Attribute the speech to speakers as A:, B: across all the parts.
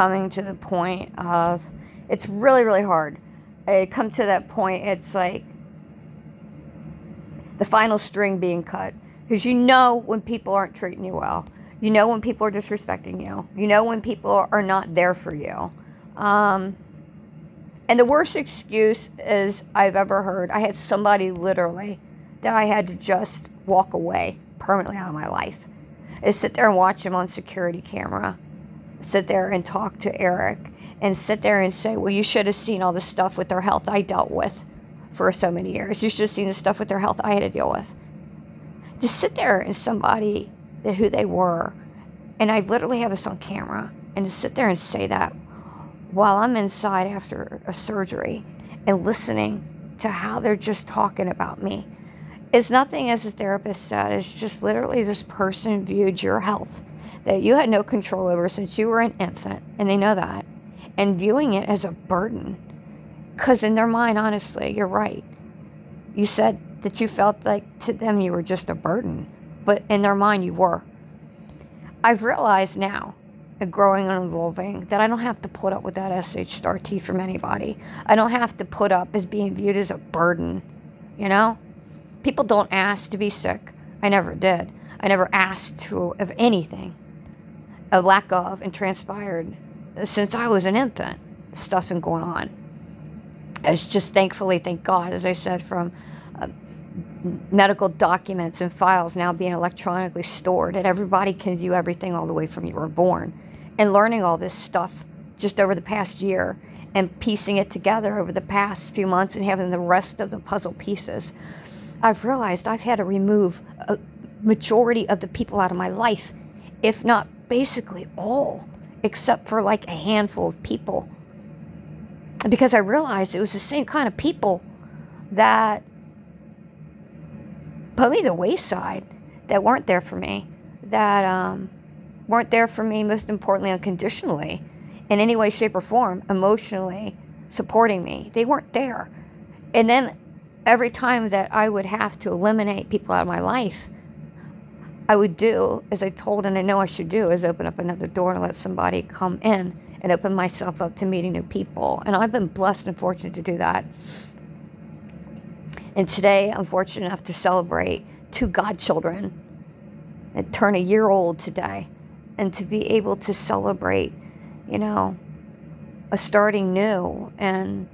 A: coming to the point of it's really, really hard. It comes to that point, it's like the final string being cut. Because you know when people aren't treating you well. You know when people are disrespecting you. You know when people are not there for you. Um, and the worst excuse is I've ever heard. I had somebody literally that I had to just walk away permanently out of my life. Is sit there and watch him on security camera, sit there and talk to Eric, and sit there and say, "Well, you should have seen all the stuff with their health I dealt with for so many years. You should have seen the stuff with their health I had to deal with." Just sit there and somebody who they were, and I literally have this on camera, and to sit there and say that while I'm inside after a surgery and listening to how they're just talking about me. It's nothing, as a therapist said, it's just literally this person viewed your health that you had no control over since you were an infant, and they know that, and viewing it as a burden. Because in their mind, honestly, you're right. You said that you felt like to them you were just a burden, but in their mind, you were. I've realized now growing and evolving that I don't have to put up with that SH star T from anybody. I don't have to put up as being viewed as a burden, you know? People don't ask to be sick. I never did. I never asked to of anything, a lack of, and transpired since I was an infant. Stuff's been going on. It's just thankfully, thank God, as I said, from uh, medical documents and files now being electronically stored, and everybody can view everything all the way from you were born and learning all this stuff just over the past year and piecing it together over the past few months and having the rest of the puzzle pieces, I've realized I've had to remove a majority of the people out of my life, if not basically all, except for like a handful of people. Because I realized it was the same kind of people that put me the wayside, that weren't there for me, that um, weren't there for me, most importantly, unconditionally, in any way, shape, or form, emotionally supporting me. They weren't there. And then every time that I would have to eliminate people out of my life, I would do, as I told and I know I should do, is open up another door and let somebody come in and open myself up to meeting new people. And I've been blessed and fortunate to do that. And today, I'm fortunate enough to celebrate two godchildren that turn a year old today and to be able to celebrate, you know, a starting new and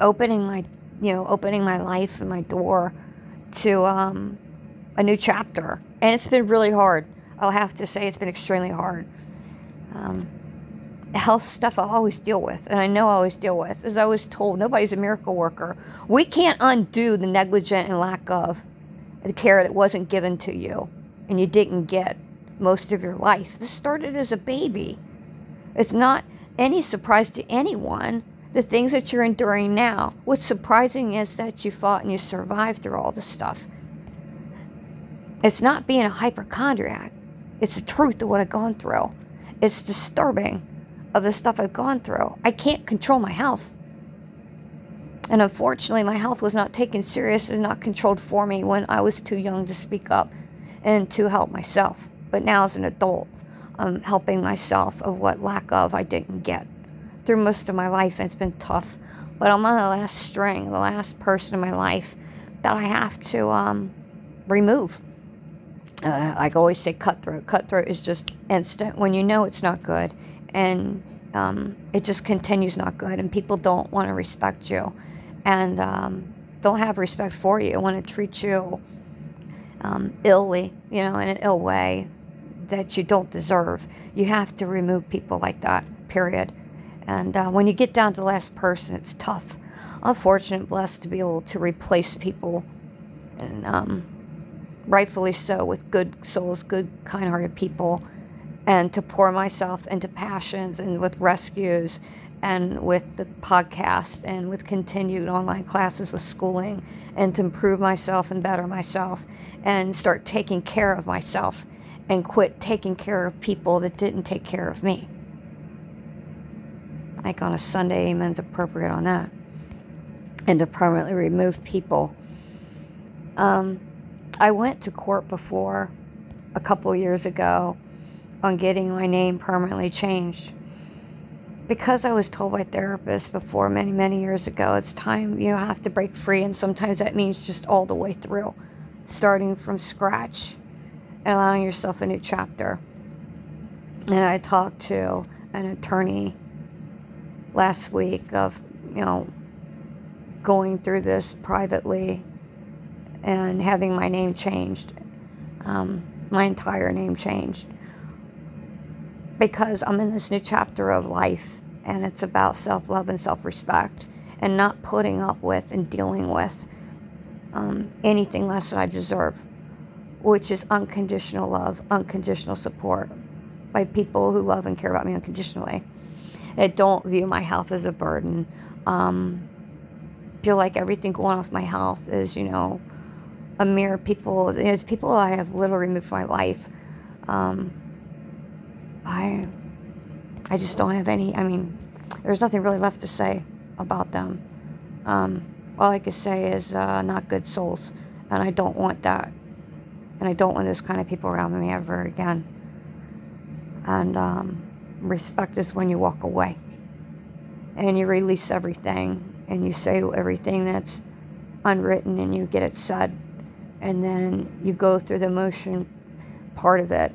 A: opening my, you know, opening my life and my door to um, a new chapter. And it's been really hard. I'll have to say it's been extremely hard. Um, health stuff I always deal with, and I know I always deal with. As I was told, nobody's a miracle worker. We can't undo the negligent and lack of the care that wasn't given to you and you didn't get most of your life. This started as a baby. It's not any surprise to anyone the things that you're enduring now. What's surprising is that you fought and you survived through all this stuff. It's not being a hypochondriac. It's the truth of what I've gone through. It's disturbing of the stuff I've gone through. I can't control my health. And unfortunately, my health was not taken serious and not controlled for me when I was too young to speak up and to help myself. But now as an adult, I'm helping myself of what lack of I didn't get through most of my life. And it's been tough. But I'm on the last string, the last person in my life that I have to um, remove. Uh, I always say cutthroat. Cutthroat is just instant when you know it's not good and um, it just continues not good and people don't want to respect you and um, don't have respect for you, want to treat you um, illy, you know, in an ill way that you don't deserve. You have to remove people like that, period. And uh, when you get down to the last person, it's tough. I'm fortunate, blessed to be able to replace people, and um, rightfully so, with good souls, good, kind hearted people, and to pour myself into passions and with rescues and with the podcast and with continued online classes with schooling and to improve myself and better myself and start taking care of myself and quit taking care of people that didn't take care of me. Like on a Sunday, amen's appropriate on that. And to permanently remove people. Um, I went to court before a couple years ago on getting my name permanently changed. Because I was told by therapists before many, many years ago, it's time, you know, have to break free. And sometimes that means just all the way through, starting from scratch and allowing yourself a new chapter. And I talked to an attorney last week of, you know, going through this privately and having my name changed, um, my entire name changed, because I'm in this new chapter of life and it's about self love and self respect and not putting up with and dealing with um, anything less than I deserve, which is unconditional love, unconditional support by people who love and care about me unconditionally. That don't view my health as a burden. Um, feel like everything going off my health is, you know, a mere people, it's people I have literally removed from my life. Um, I, I just don't have any, I mean, there's nothing really left to say about them. Um, all I can say is uh, not good souls, and I don't want that. And I don't want those kind of people around me ever again. And um, respect is when you walk away. And you release everything and you say everything that's unwritten and you get it said. And then you go through the emotion part of it.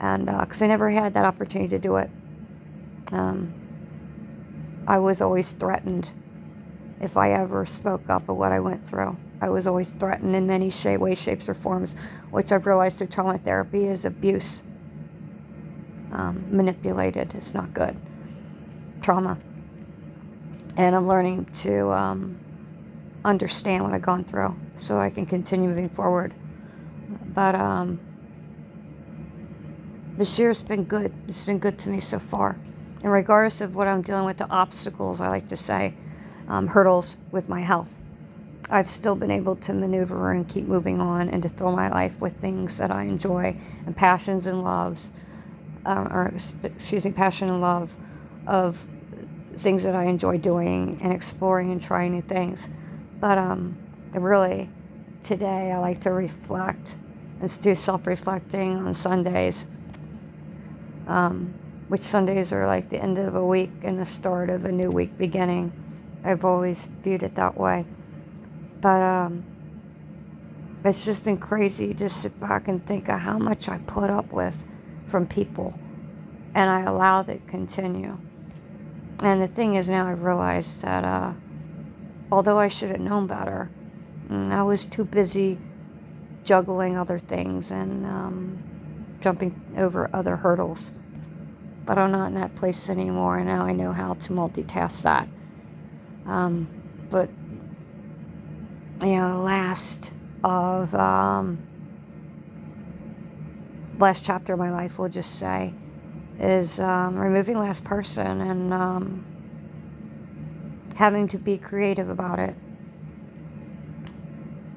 A: And because uh, i never had that opportunity to do it. Um, i was always threatened if i ever spoke up of what i went through. I was always threatened in many ways shapes or forms which i've realized through trauma therapy is abuse um, manipulated it's not good trauma and I'm learning to um, understand what I've gone through so I can continue moving forward. But um, this year's been good. It's been good to me so far. And regardless of what I'm dealing with, the obstacles, I like to say, um, hurdles with my health, I've still been able to maneuver and keep moving on and to fill my life with things that I enjoy and passions and loves, um, or excuse me, passion and love of things that I enjoy doing and exploring and trying new things. But um, really, today I like to reflect and do self reflecting on Sundays, um, which Sundays are like the end of a week and the start of a new week beginning. I've always viewed it that way. But um, it's just been crazy to sit back and think of how much I put up with from people and I allowed it to continue. And the thing is, now I've realized that uh, although I should have known better, mm, I was too busy juggling other things and um, jumping over other hurdles. But I'm not in that place anymore, and now I know how to multitask that. Um, but, you know, the last of um, last chapter of my life, we'll just say, is um, removing last person and um, having to be creative about it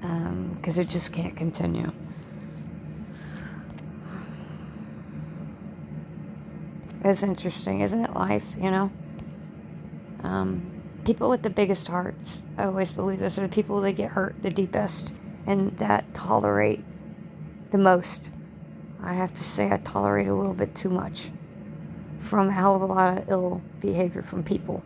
A: because um, it just can't continue. It's interesting, isn't it? Life, you know. Um, people with the biggest hearts, I always believe this, are the people that get hurt the deepest and that tolerate the most. I have to say, I tolerate a little bit too much from a hell of a lot of ill behavior from people.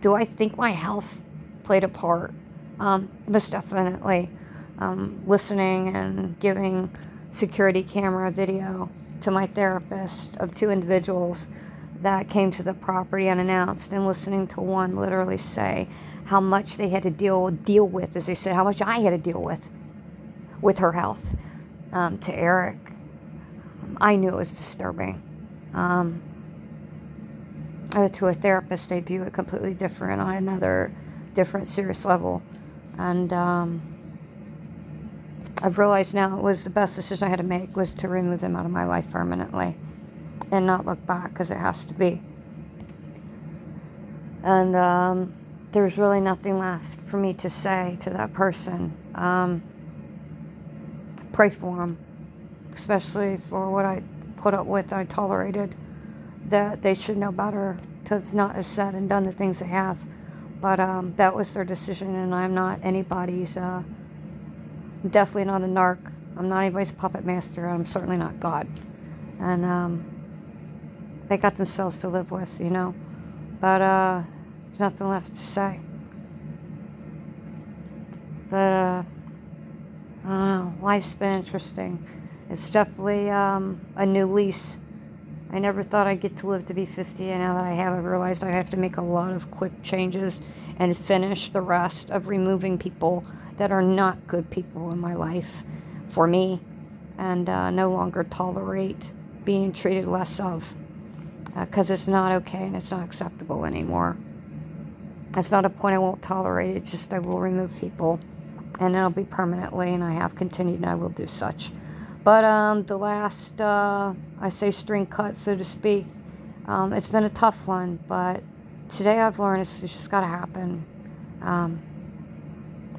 A: Do I think my health played a part? Um, most definitely. Um, listening and giving security camera video to my therapist of two individuals that came to the property unannounced and listening to one literally say how much they had to deal deal with, as they said, how much I had to deal with with her health. Um, to Eric, I knew it was disturbing. Um, uh, to a therapist, they view it completely different on another different serious level. And um, I've realized now it was the best decision I had to make was to remove them out of my life permanently and not look back because it has to be. And um, there's really nothing left for me to say to that person. Um, pray for them, especially for what I put up with, I tolerated that they should know better to not have said and done the things they have. But um, that was their decision, and I'm not anybody's. Uh, I'm definitely not a narc. I'm not anybody's puppet master. I'm certainly not God. and um, they got themselves to live with, you know. But uh, there's nothing left to say. But uh, I. Life's been interesting. It's definitely um, a new lease. I never thought I'd get to live to be 50, and now that I have, I realized I have to make a lot of quick changes and finish the rest of removing people that are not good people in my life for me and uh, no longer tolerate being treated less of because uh, it's not okay and it's not acceptable anymore. That's not a point I won't tolerate. It's just I will remove people and it'll be permanently, and I have continued and I will do such. But um, the last, uh, I say string cut, so to speak, um, it's been a tough one, but today I've learned it's just got to happen. Um,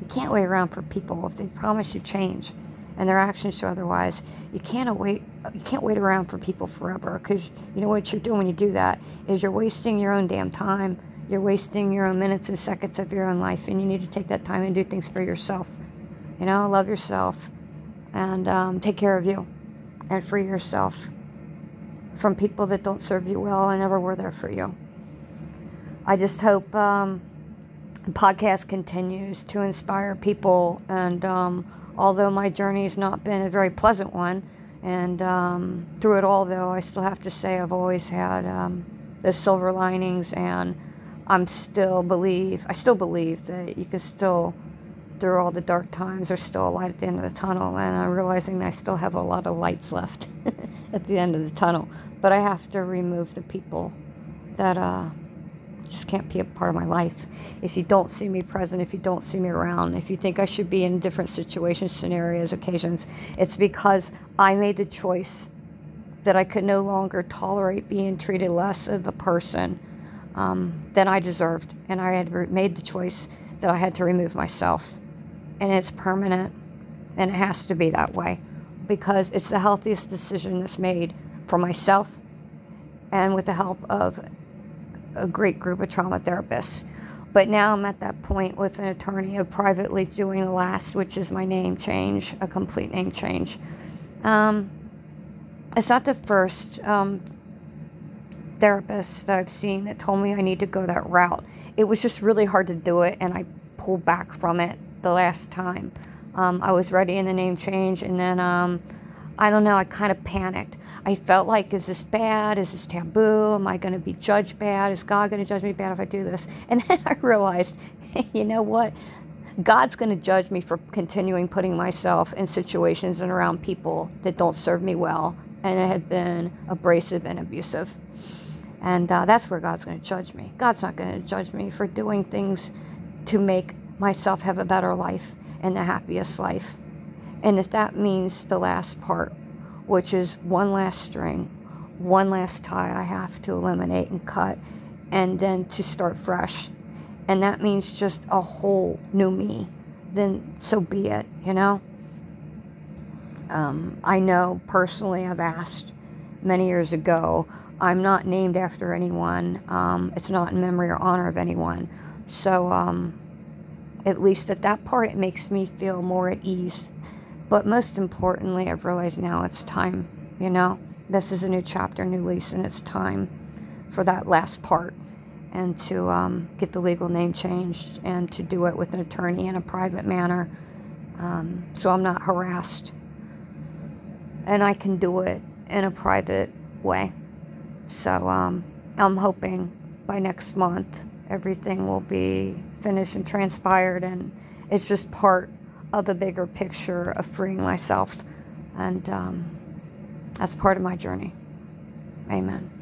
A: you can't wait around for people if they promise you change and their actions show otherwise. You can't wait. You can't wait around for people forever because you know what you're doing when you do that is you're wasting your own damn time. You're wasting your own minutes and seconds of your own life, and you need to take that time and do things for yourself. You know, love yourself and um, take care of you and free yourself from people that don't serve you well and never were there for you. I just hope um, the podcast continues to inspire people and um, although my journey has not been a very pleasant one. And um, through it all, though, I still have to say I've always had um, the silver linings, and I'm still believe I still believe that you can still, through all the dark times, there's still a light at the end of the tunnel, and I'm realizing I still have a lot of lights left at the end of the tunnel. But I have to remove the people that uh, just can't be a part of my life. If you don't see me present, if you don't see me around, if you think I should be in different situations, scenarios, occasions, it's because I made the choice that I could no longer tolerate being treated less of a person um, than I deserved. And I had made the choice that I had to remove myself. And it's permanent. And it has to be that way because it's the healthiest decision that's made for myself and with the help of a great group of trauma therapists. But now I'm at that point with an attorney of privately doing the last, which is my name change, a complete name change. Um, it's not the first um, therapist that I've seen that told me I need to go that route. It was just really hard to do it, and I pulled back from it the last time. Um, I was ready in the name change, and then um, I don't know, I kind of panicked. I felt like, is this bad? Is this taboo? Am I going to be judged bad? Is God going to judge me bad if I do this? And then I realized, you know what? God's going to judge me for continuing putting myself in situations and around people that don't serve me well and that have been abrasive and abusive. And uh, that's where God's going to judge me. God's not going to judge me for doing things to make myself have a better life and the happiest life. And if that means the last part, which is one last string, one last tie I have to eliminate and cut, and then to start fresh. And that means just a whole new me. Then so be it, you know? Um, I know personally, I've asked many years ago. I'm not named after anyone. Um, it's not in memory or honor of anyone. So, um, at least at that part, it makes me feel more at ease but most importantly, I've realized now it's time, you know? This is a new chapter, new lease, and it's time for that last part and to um, get the legal name changed and to do it with an attorney in a private manner um, so I'm not harassed. And I can do it in a private way. So um, I'm hoping by next month everything will be finished and transpired, and it's just part of the bigger picture of freeing myself. And um, that's part of my journey. Amen.